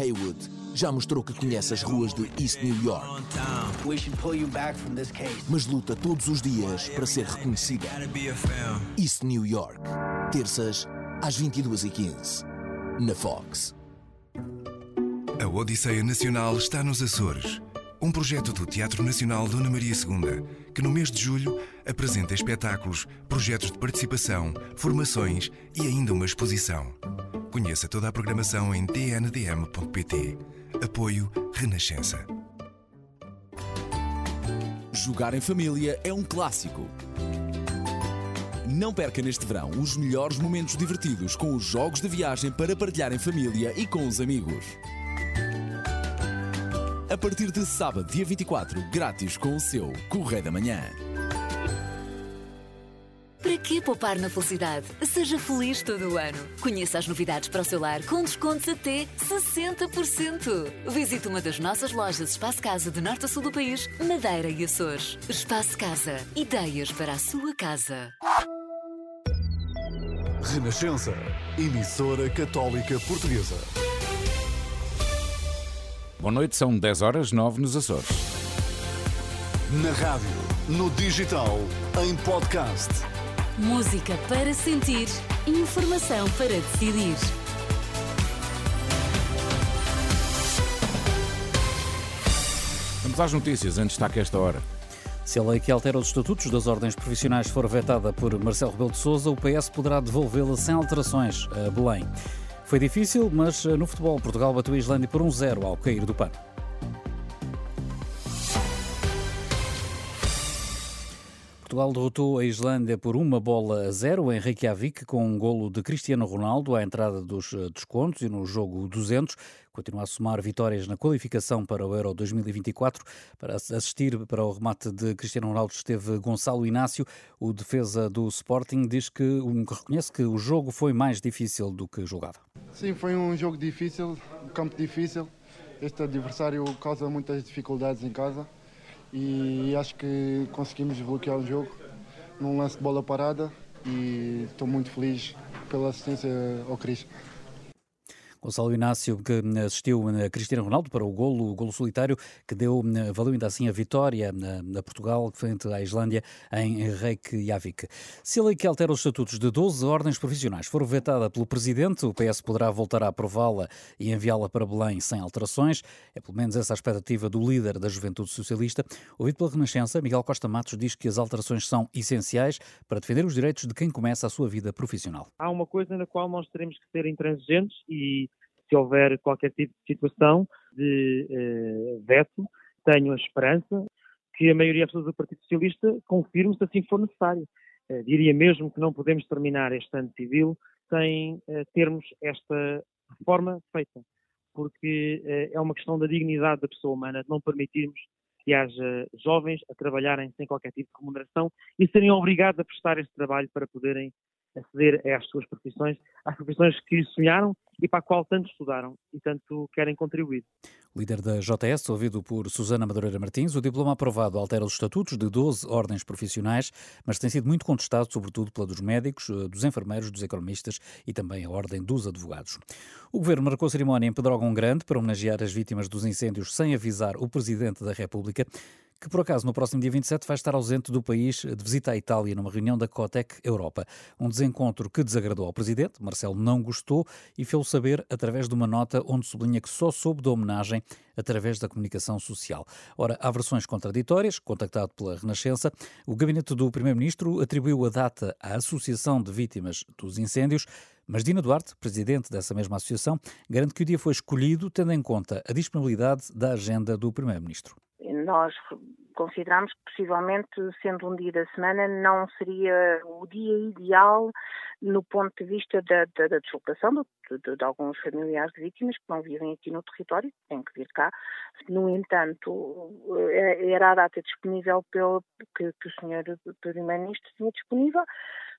Haywood já mostrou que conhece as ruas de East New York. Mas luta todos os dias para ser reconhecida. East New York. Terças, às 22h15. Na Fox. A Odisseia Nacional está nos Açores. Um projeto do Teatro Nacional Dona Maria II, que no mês de julho apresenta espetáculos, projetos de participação, formações e ainda uma exposição. Conheça toda a programação em tndm.pt. Apoio Renascença. Jogar em família é um clássico. Não perca neste verão os melhores momentos divertidos com os jogos de viagem para partilhar em família e com os amigos. A partir de sábado, dia 24, grátis com o seu Correio da Manhã. Para que poupar na felicidade? Seja feliz todo o ano. Conheça as novidades para o seu lar com descontos até 60%. Visite uma das nossas lojas Espaço Casa de norte a sul do país, Madeira e Açores. Espaço Casa. Ideias para a sua casa. Renascença. Emissora Católica Portuguesa. Boa noite, são 10 horas 9 nos Açores. Na rádio, no digital, em podcast. Música para sentir, informação para decidir. Vamos às notícias, em destaque a esta hora. Se a lei que altera os estatutos das ordens profissionais for vetada por Marcelo Rebelo de Sousa, o PS poderá devolvê-la sem alterações a Belém. Foi difícil, mas no futebol Portugal bateu a Islândia por 1-0 ao cair do pano. Portugal derrotou a Islândia por uma bola a zero em Reykjavik com um golo de Cristiano Ronaldo à entrada dos eh, descontos e no jogo 200. Continua a somar vitórias na qualificação para o Euro 2024. Para assistir para o remate de Cristiano Ronaldo esteve Gonçalo Inácio, o defesa do Sporting, diz que reconhece que o jogo foi mais difícil do que julgava. Sim, foi um jogo difícil, um campo difícil. Este adversário causa muitas dificuldades em casa e acho que conseguimos bloquear o jogo num lance de bola parada e estou muito feliz pela assistência ao Cris. Gonçalo Inácio, que assistiu a Cristiano Ronaldo para o golo, o golo solitário, que deu, valeu ainda assim a vitória a Portugal frente à Islândia em Reykjavik. Se a lei que altera os estatutos de 12 ordens profissionais for vetada pelo Presidente, o PS poderá voltar a aprová-la e enviá-la para Belém sem alterações. É pelo menos essa a expectativa do líder da Juventude Socialista. Ouvido pela Renascença, Miguel Costa Matos diz que as alterações são essenciais para defender os direitos de quem começa a sua vida profissional. Há uma coisa na qual nós teremos que ser intransigentes e se houver qualquer tipo de situação de uh, veto, tenho a esperança que a maioria absoluta do Partido Socialista confirme se assim for necessário. Uh, diria mesmo que não podemos terminar este ano civil sem uh, termos esta reforma feita, porque é uma questão da dignidade da pessoa humana, de não permitirmos que haja jovens a trabalharem sem qualquer tipo de remuneração e serem obrigados a prestar este trabalho para poderem aceder às suas profissões, às profissões que sonharam e para a qual tanto estudaram e tanto querem contribuir. Líder da JS, ouvido por Susana Madureira Martins, o diploma aprovado altera os estatutos de 12 ordens profissionais, mas tem sido muito contestado, sobretudo pela dos médicos, eh, dos enfermeiros, dos economistas e também a ordem dos advogados. O governo marcou cerimónia em Pedrógão Grande para homenagear as vítimas dos incêndios sem avisar o Presidente da República que por acaso no próximo dia 27 vai estar ausente do país de visita à Itália numa reunião da Cotec Europa. Um desencontro que desagradou ao presidente, Marcelo não gostou e fez-o saber através de uma nota onde sublinha que só soube da homenagem através da comunicação social. Ora, há versões contraditórias. Contactado pela Renascença, o gabinete do primeiro-ministro atribuiu a data à Associação de Vítimas dos Incêndios, mas Dina Duarte, presidente dessa mesma associação, garante que o dia foi escolhido tendo em conta a disponibilidade da agenda do primeiro-ministro nós consideramos que possivelmente, sendo um dia da semana, não seria o dia ideal no ponto de vista da, da, da deslocação de, de, de, alguns familiares de vítimas que não vivem aqui no território, têm que vir cá. No entanto, é, era a data disponível pelo, que, que o senhor Primeiro-Ministro tinha disponível,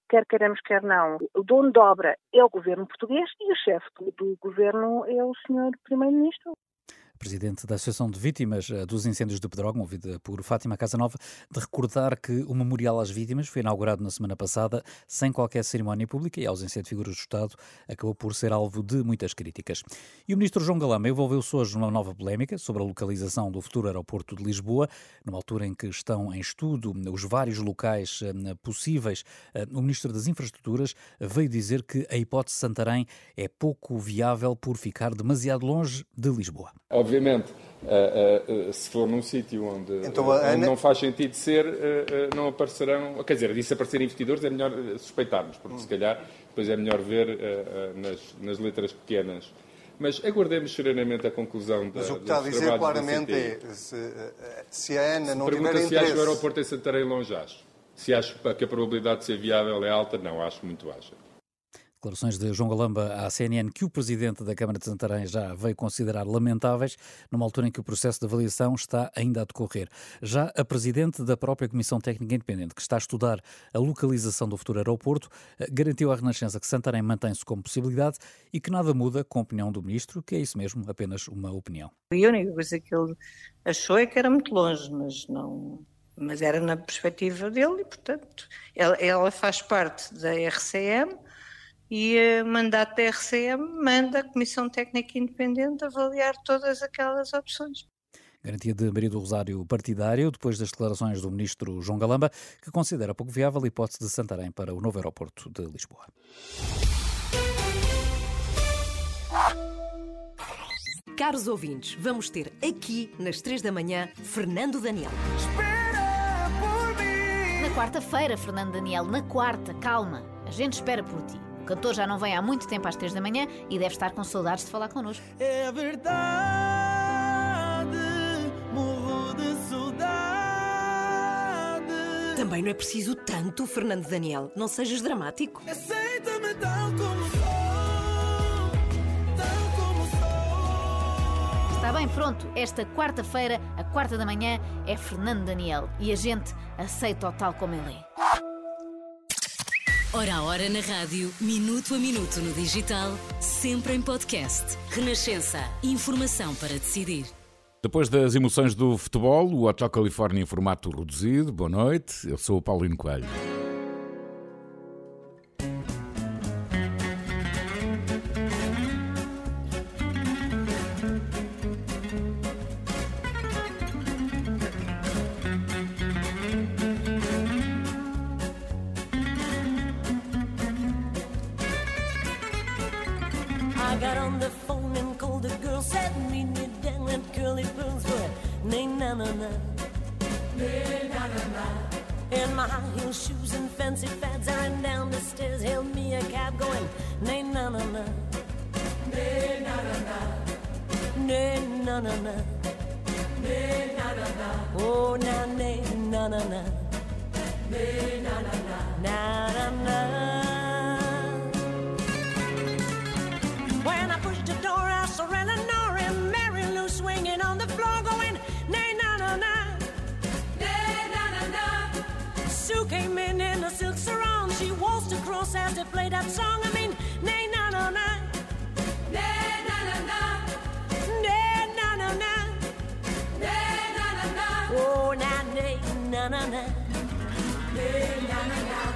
quer queremos, quer não. O dono da obra é o governo português e o chefe do, do governo é o senhor Primeiro-Ministro presidente da Associação de Vítimas eh, dos Incêndios de Pedrógão, ouvida por Fátima Casanova, de recordar que o Memorial às Vítimas foi inaugurado na semana passada sem qualquer cerimónia pública e a ausência de figuras do Estado acabou por ser alvo de muitas críticas. E o ministro João Galamba envolveu-se hoje numa nova polémica sobre a localização do futuro aeroporto de Lisboa, numa altura em que estão em estudo os vários locais eh, possíveis. Eh, o ministro das Infraestruturas veio dizer que a hipótese Santarém é pouco viável por ficar demasiado longe de Lisboa. Obviamente, uh, uh, se for num sítio onde, então, Ana... não faz sentido ser, não aparecerão. Quer dizer, se aparecerem investidores é melhor suspeitarmos, porque hum. se calhar depois é melhor ver nas, nas letras pequenas. Mas aguardemos serenamente a conclusão da Mas o que está a dizer claramente é se, se, a ANA não tiver interesse... se acho que o aeroporto em Santarém longe, acho. Se acho que a probabilidade de ser viável é alta, não, acho muito baixa. Declarações de João Galamba à CNN que o presidente da Câmara de Santarém já veio considerar lamentáveis, numa altura em que o processo de avaliação está ainda a decorrer. Já a presidente da própria Comissão Técnica Independente, que está a estudar a localização do futuro aeroporto, eh, garantiu à Renascença que Santarém mantém-se como possibilidade e que nada muda com a opinião do ministro, que é isso mesmo, apenas uma opinião. A única coisa que ele achou é que era muito longe, mas não. Mas era na perspectiva dele e, portanto, ela, ela faz parte da RCM e o mandato da RCM manda a Comissão Técnica Independente avaliar todas aquelas opções. Garantia de Maria do Rosário partidário, depois das declarações do ministro João Galamba, que considera pouco viável a hipótese de Santarém para o novo aeroporto de Lisboa. Caros ouvintes, vamos ter aqui, nas três da manhã, Fernando Daniel. Na quarta-feira, Fernando Daniel, na quarta, calma, a gente espera por ti. O cantor já não vem há muito tempo às três da manhã e deve estar com saudades de falar connosco. É verdade, morro de saudade. Também não é preciso tanto, Fernando Daniel. Não sejas dramático. Aceita-me tal como sou, tal como sou. Está bem, pronto. Esta quarta-feira, a quarta da manhã, é Fernando Daniel. E a gente aceita-o tal como ele é. Hora a hora na rádio, minuto a minuto no digital, sempre em podcast. Renascença. Informação para decidir. Depois das emoções do futebol, o Hotel Califórnia em formato reduzido. Boa noite, eu sou o Paulino Coelho. got on the phone and called a girl, said me need dangling curly pearls, but nay na na na, nay na na na. In my high heel shoes and fancy fads, I ran down the stairs, hailed me a cab, going nay na na na, nay na na na, nay na na na, nay na na na. Oh na nay na na na, nay na na na, na na na. close as they play that song. I mean, nay, na, na, na. Na, na, na. Na, na, na. Na, na, na. Oh, na, na, na, na, na, na.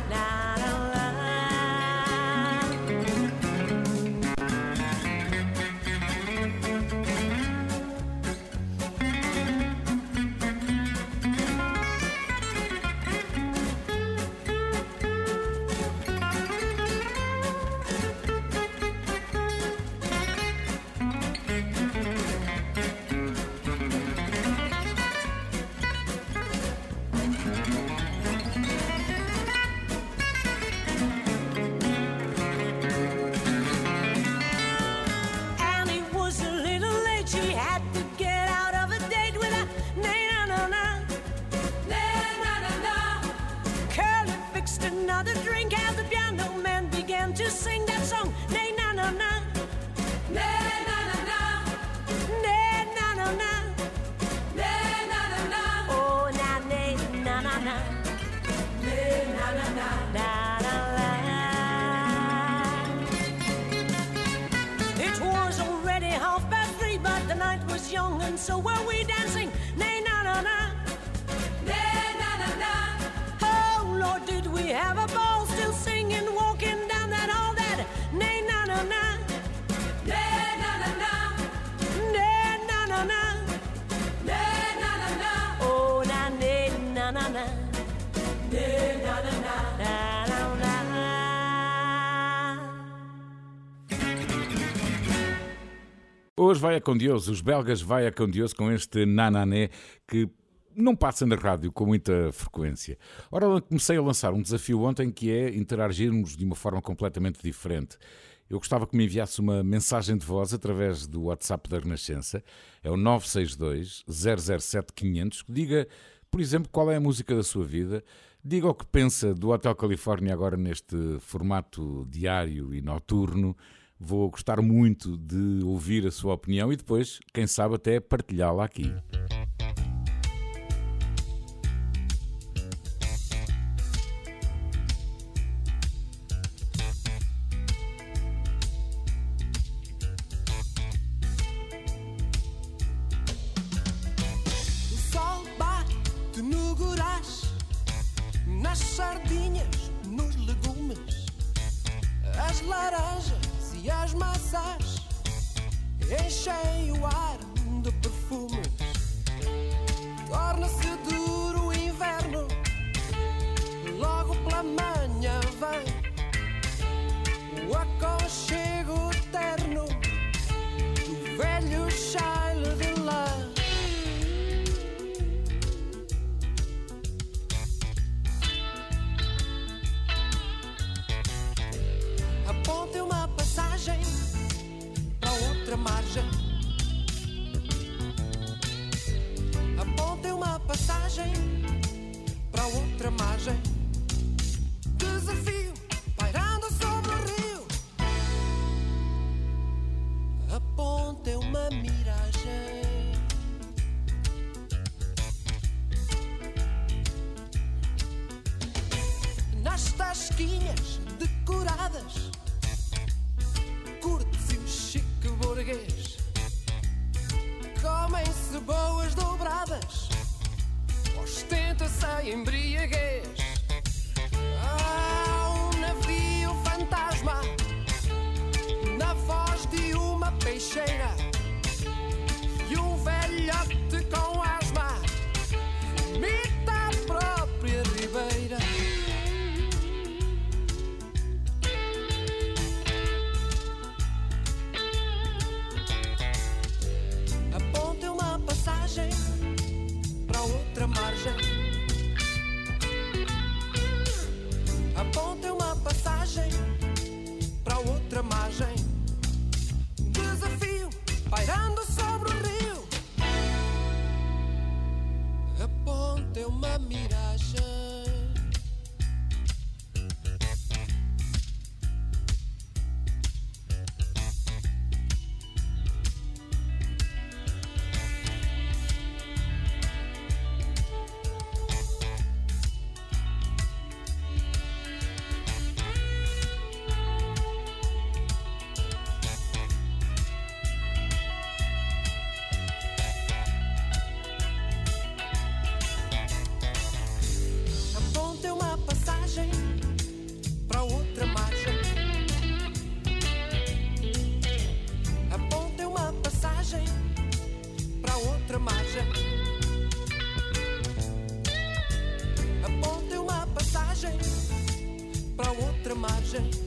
Hoje vai a com Deus, os belgas vai a com Deus com este nanané que não passa na rádio com muita frequência. Ora, comecei a lançar um desafio ontem que é interagirmos de uma forma completamente diferente. Eu gostava que me enviasse uma mensagem de voz através do WhatsApp da Renascença, é o 962 007 500, que diga, por exemplo, qual é a música da sua vida, diga o que pensa do Hotel Califórnia agora neste formato diário e noturno. Vou gostar muito de ouvir a sua opinião e depois, quem sabe, até partilhá-la aqui. Nas sardinhas, nos legumes, as laranjas e as maçãs enchem o ar shame.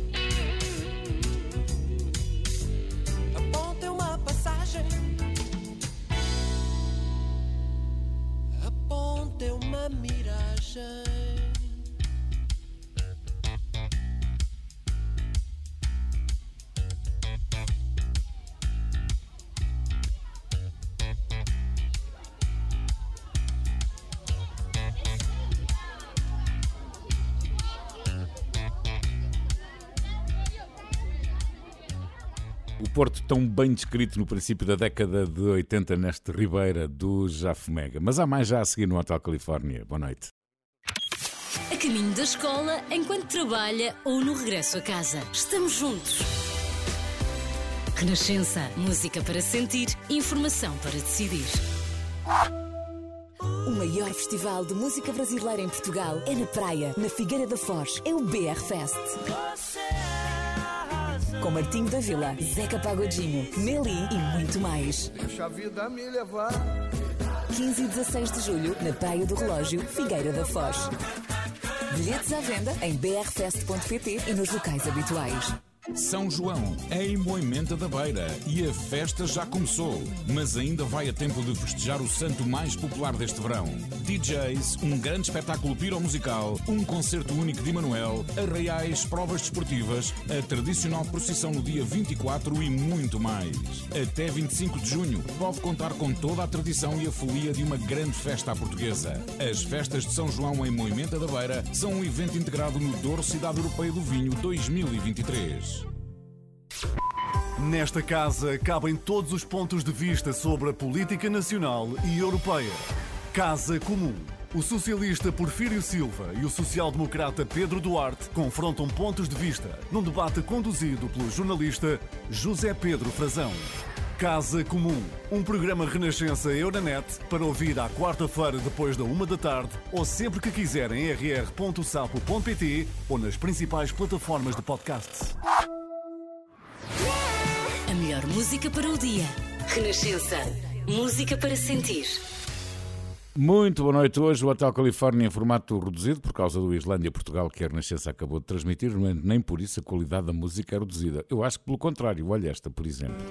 O Porto tão bem descrito no princípio da década de 80 neste Ribeira do Jafomega. Mas há mais já a seguir no Hotel Califórnia. Boa noite. A caminho da escola, enquanto trabalha ou no regresso a casa. Estamos juntos. Renascença. Música para sentir, informação para decidir. O maior festival de música brasileira em Portugal é na praia, na Figueira da Foz. É o BR Fest. Com Martinho da Vila, Zeca Pagodinho, Meli e muito mais. Deixa a vida me levar. 15 e 16 de julho, na Praia do Relógio, Figueira da Foz. Bilhetes à venda em brfest.pt e nos locais habituais. São João, é em Moimenta da Beira e a festa já começou, mas ainda vai a tempo de festejar o santo mais popular deste verão. DJs, um grande espetáculo piromusical, um concerto único de Manuel, arraiais, provas desportivas, a tradicional procissão no dia 24 e muito mais. Até 25 de junho pode contar com toda a tradição e a folia de uma grande festa à portuguesa. As festas de São João em Moimenta da Beira são um evento integrado no Douro Cidade Europeia do Vinho 2023. Nesta casa cabem todos os pontos de vista sobre a política nacional e europeia. Casa Comum. O socialista Porfírio Silva e o social-democrata Pedro Duarte confrontam pontos de vista num debate conduzido pelo jornalista José Pedro Frazão. Casa Comum, um programa Renascença Euronet para ouvir à quarta-feira depois da uma da tarde ou sempre que quiser em rr.sapo.pt ou nas principais plataformas de podcast. Melhor música para o dia. Renascença. Música para sentir. Muito boa noite. Hoje o Hotel Califórnia em formato reduzido por causa do Islândia-Portugal que a Renascença acabou de transmitir, mas nem por isso a qualidade da música é reduzida. Eu acho que pelo contrário. Olha esta, por exemplo.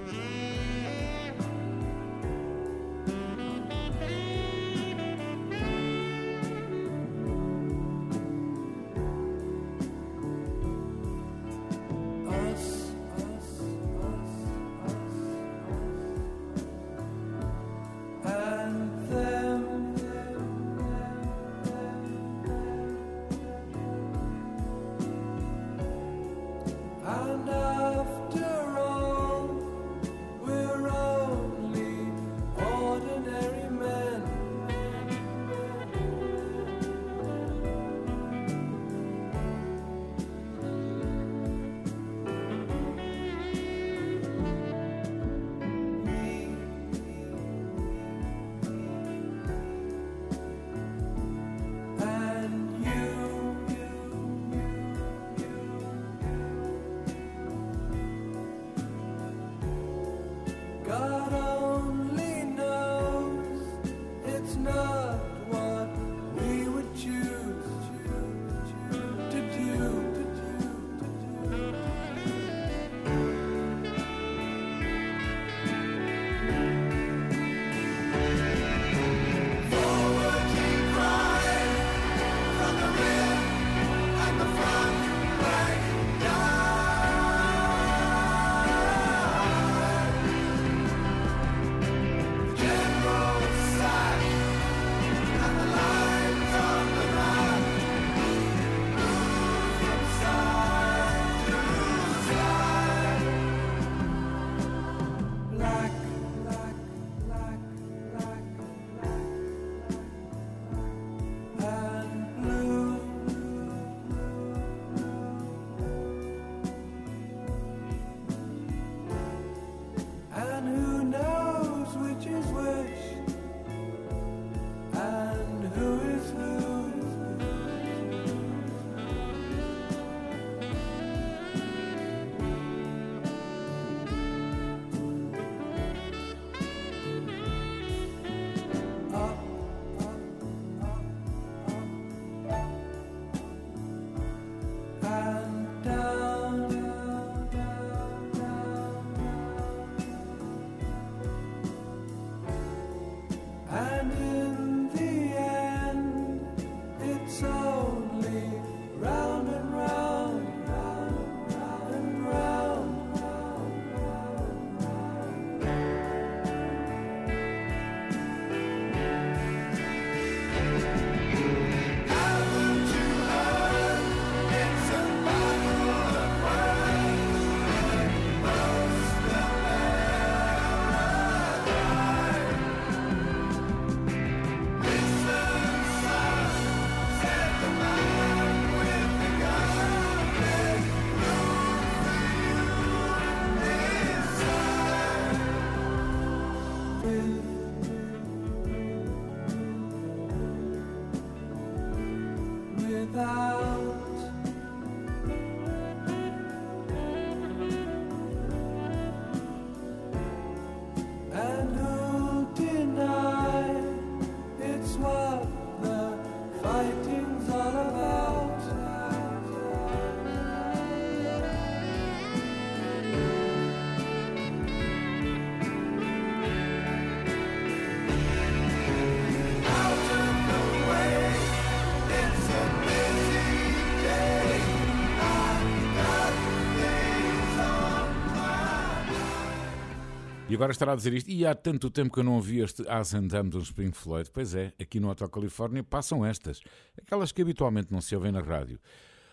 Agora estará a dizer isto, e há tanto tempo que eu não ouvi este As and do Spring Floyd. Pois é, aqui no Hotel Califórnia passam estas, aquelas que habitualmente não se ouvem na rádio.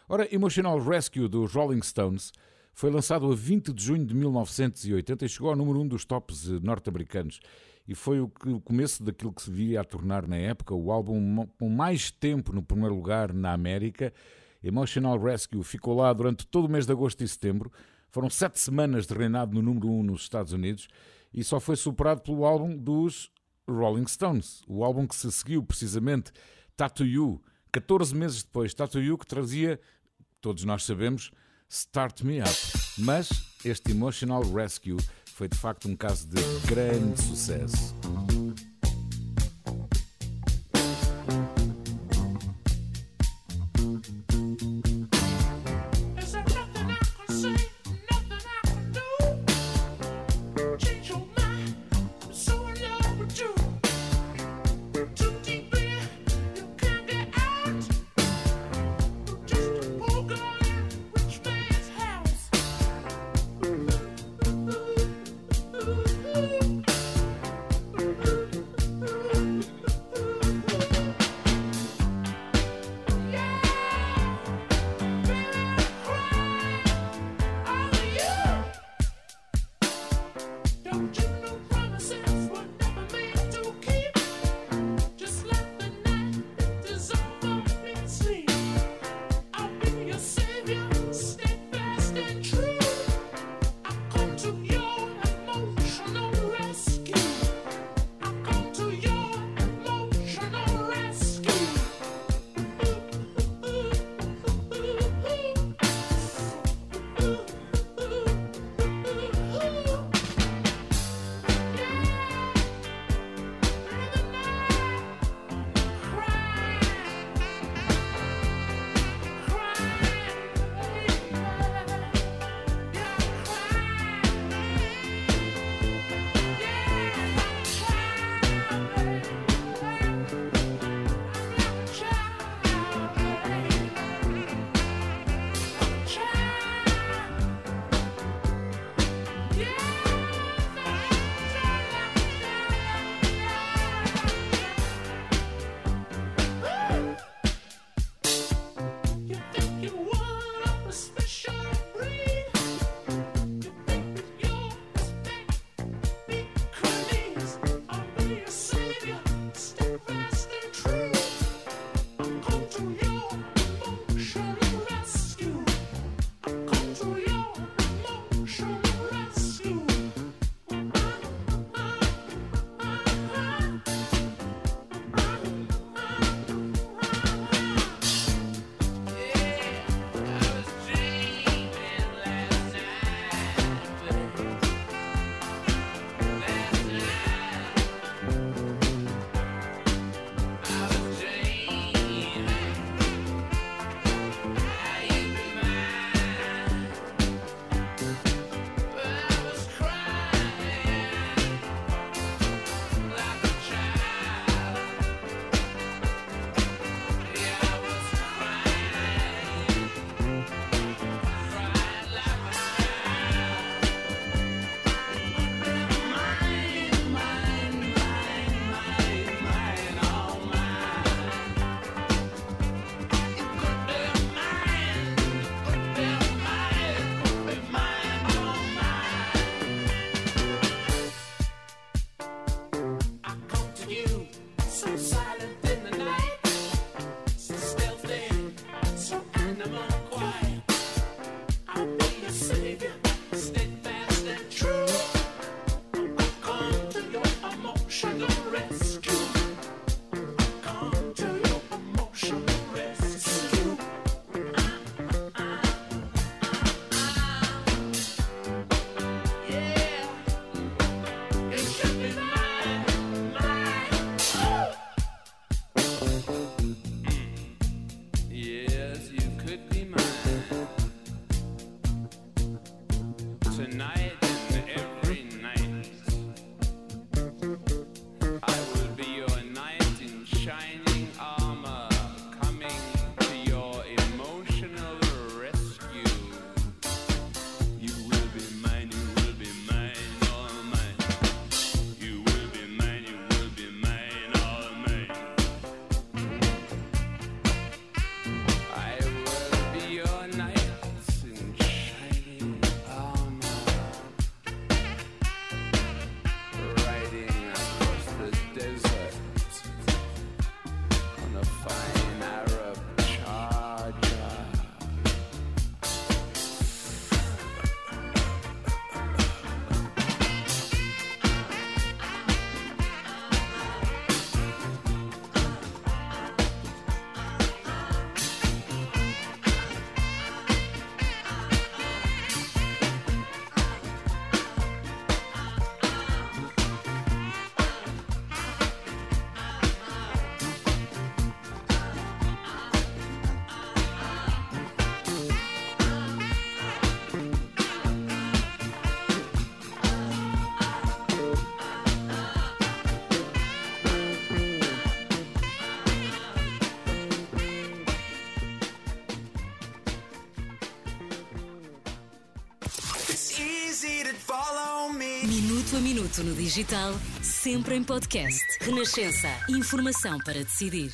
Ora, Emotional Rescue dos Rolling Stones foi lançado a 20 de junho de 1980 e chegou ao número 1 dos tops norte-americanos. E foi o começo daquilo que se via a tornar na época o álbum com mais tempo no primeiro lugar na América. Emotional Rescue ficou lá durante todo o mês de agosto e setembro foram sete semanas de reinado no número 1 um nos Estados Unidos e só foi superado pelo álbum dos Rolling Stones, o álbum que se seguiu precisamente Tattoo You, 14 meses depois, Tattoo You que trazia, todos nós sabemos, Start Me Up. Mas este Emotional Rescue foi de facto um caso de grande sucesso. No digital, sempre em podcast. Renascença. Informação para decidir.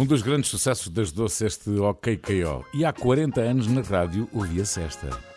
Um dos grandes sucessos das doces este OKKO. E há 40 anos na rádio ouvia Sesta.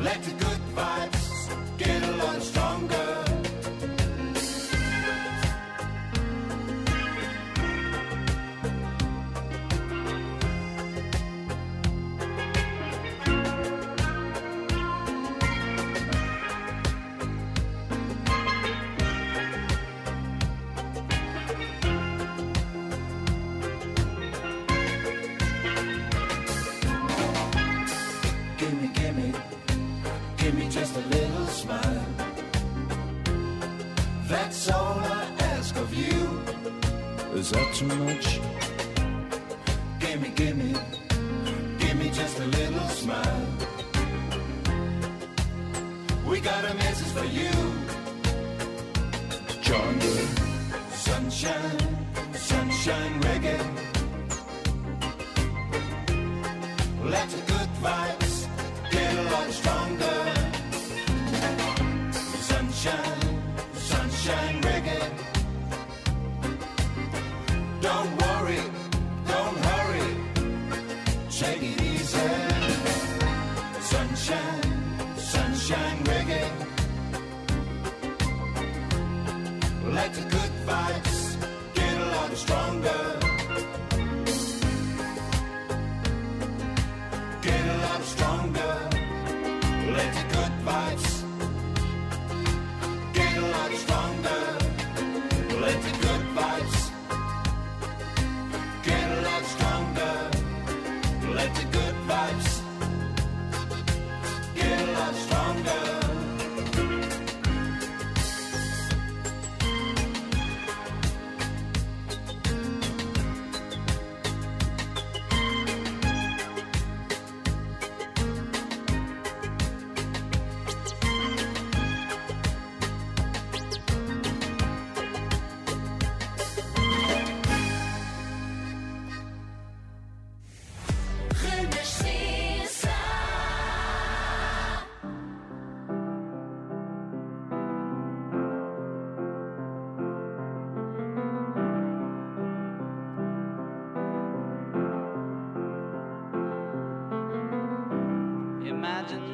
Let it Sunshine Reggae. Like to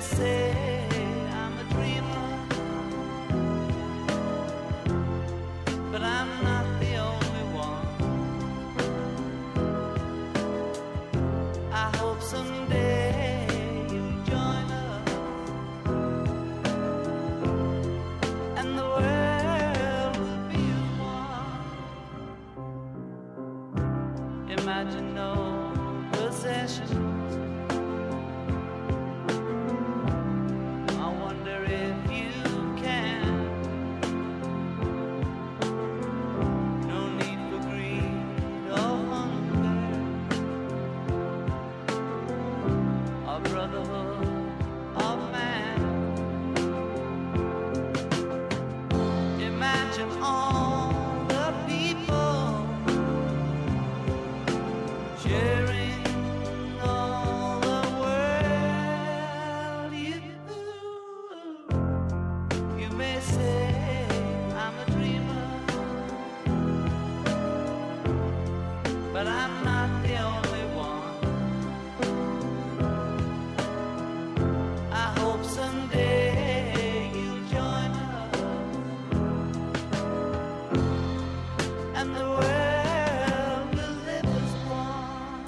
Say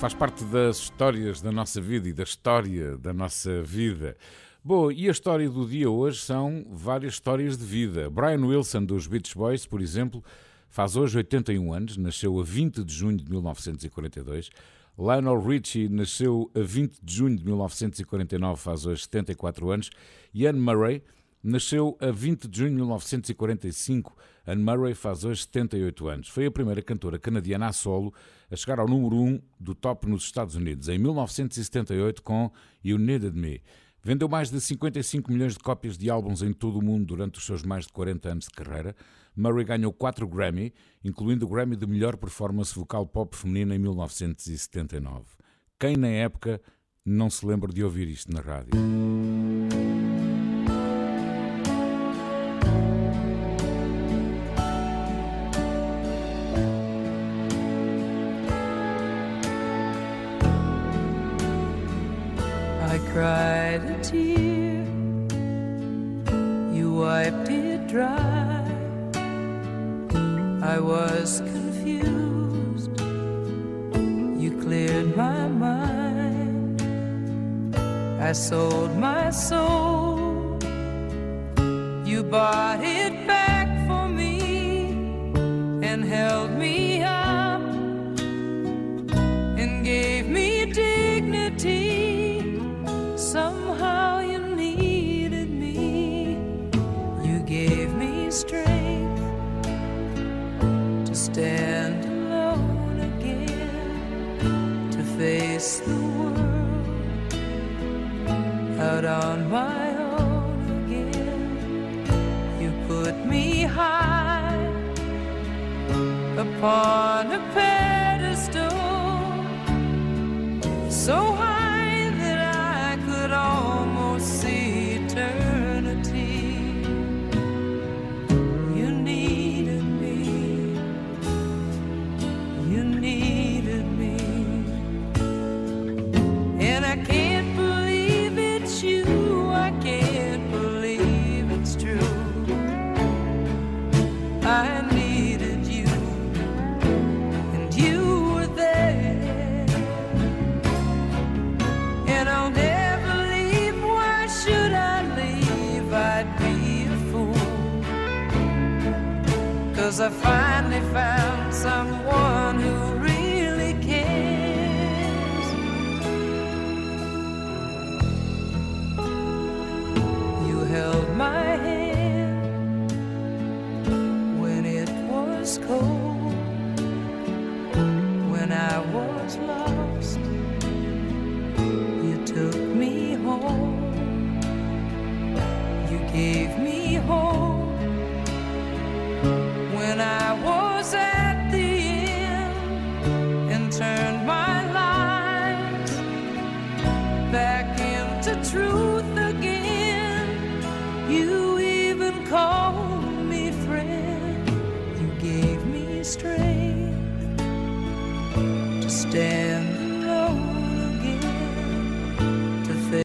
Faz parte das histórias da nossa vida e da história da nossa vida. Bom, e a história do dia hoje são várias histórias de vida. Brian Wilson, dos Beach Boys, por exemplo, faz hoje 81 anos, nasceu a 20 de junho de 1942. Lionel Richie nasceu a 20 de junho de 1949, faz hoje 74 anos. Anne Murray nasceu a 20 de junho de 1945. Anne Murray faz hoje 78 anos. Foi a primeira cantora canadiana a solo a chegar ao número 1 do top nos Estados Unidos, em 1978, com You Needed Me. Vendeu mais de 55 milhões de cópias de álbuns em todo o mundo durante os seus mais de 40 anos de carreira. Murray ganhou 4 Grammy, incluindo o Grammy de melhor performance vocal pop feminina em 1979. Quem na época não se lembra de ouvir isto na rádio? Cried a tear, you wiped it dry. I was confused, you cleared my mind. I sold my soul, you bought it far.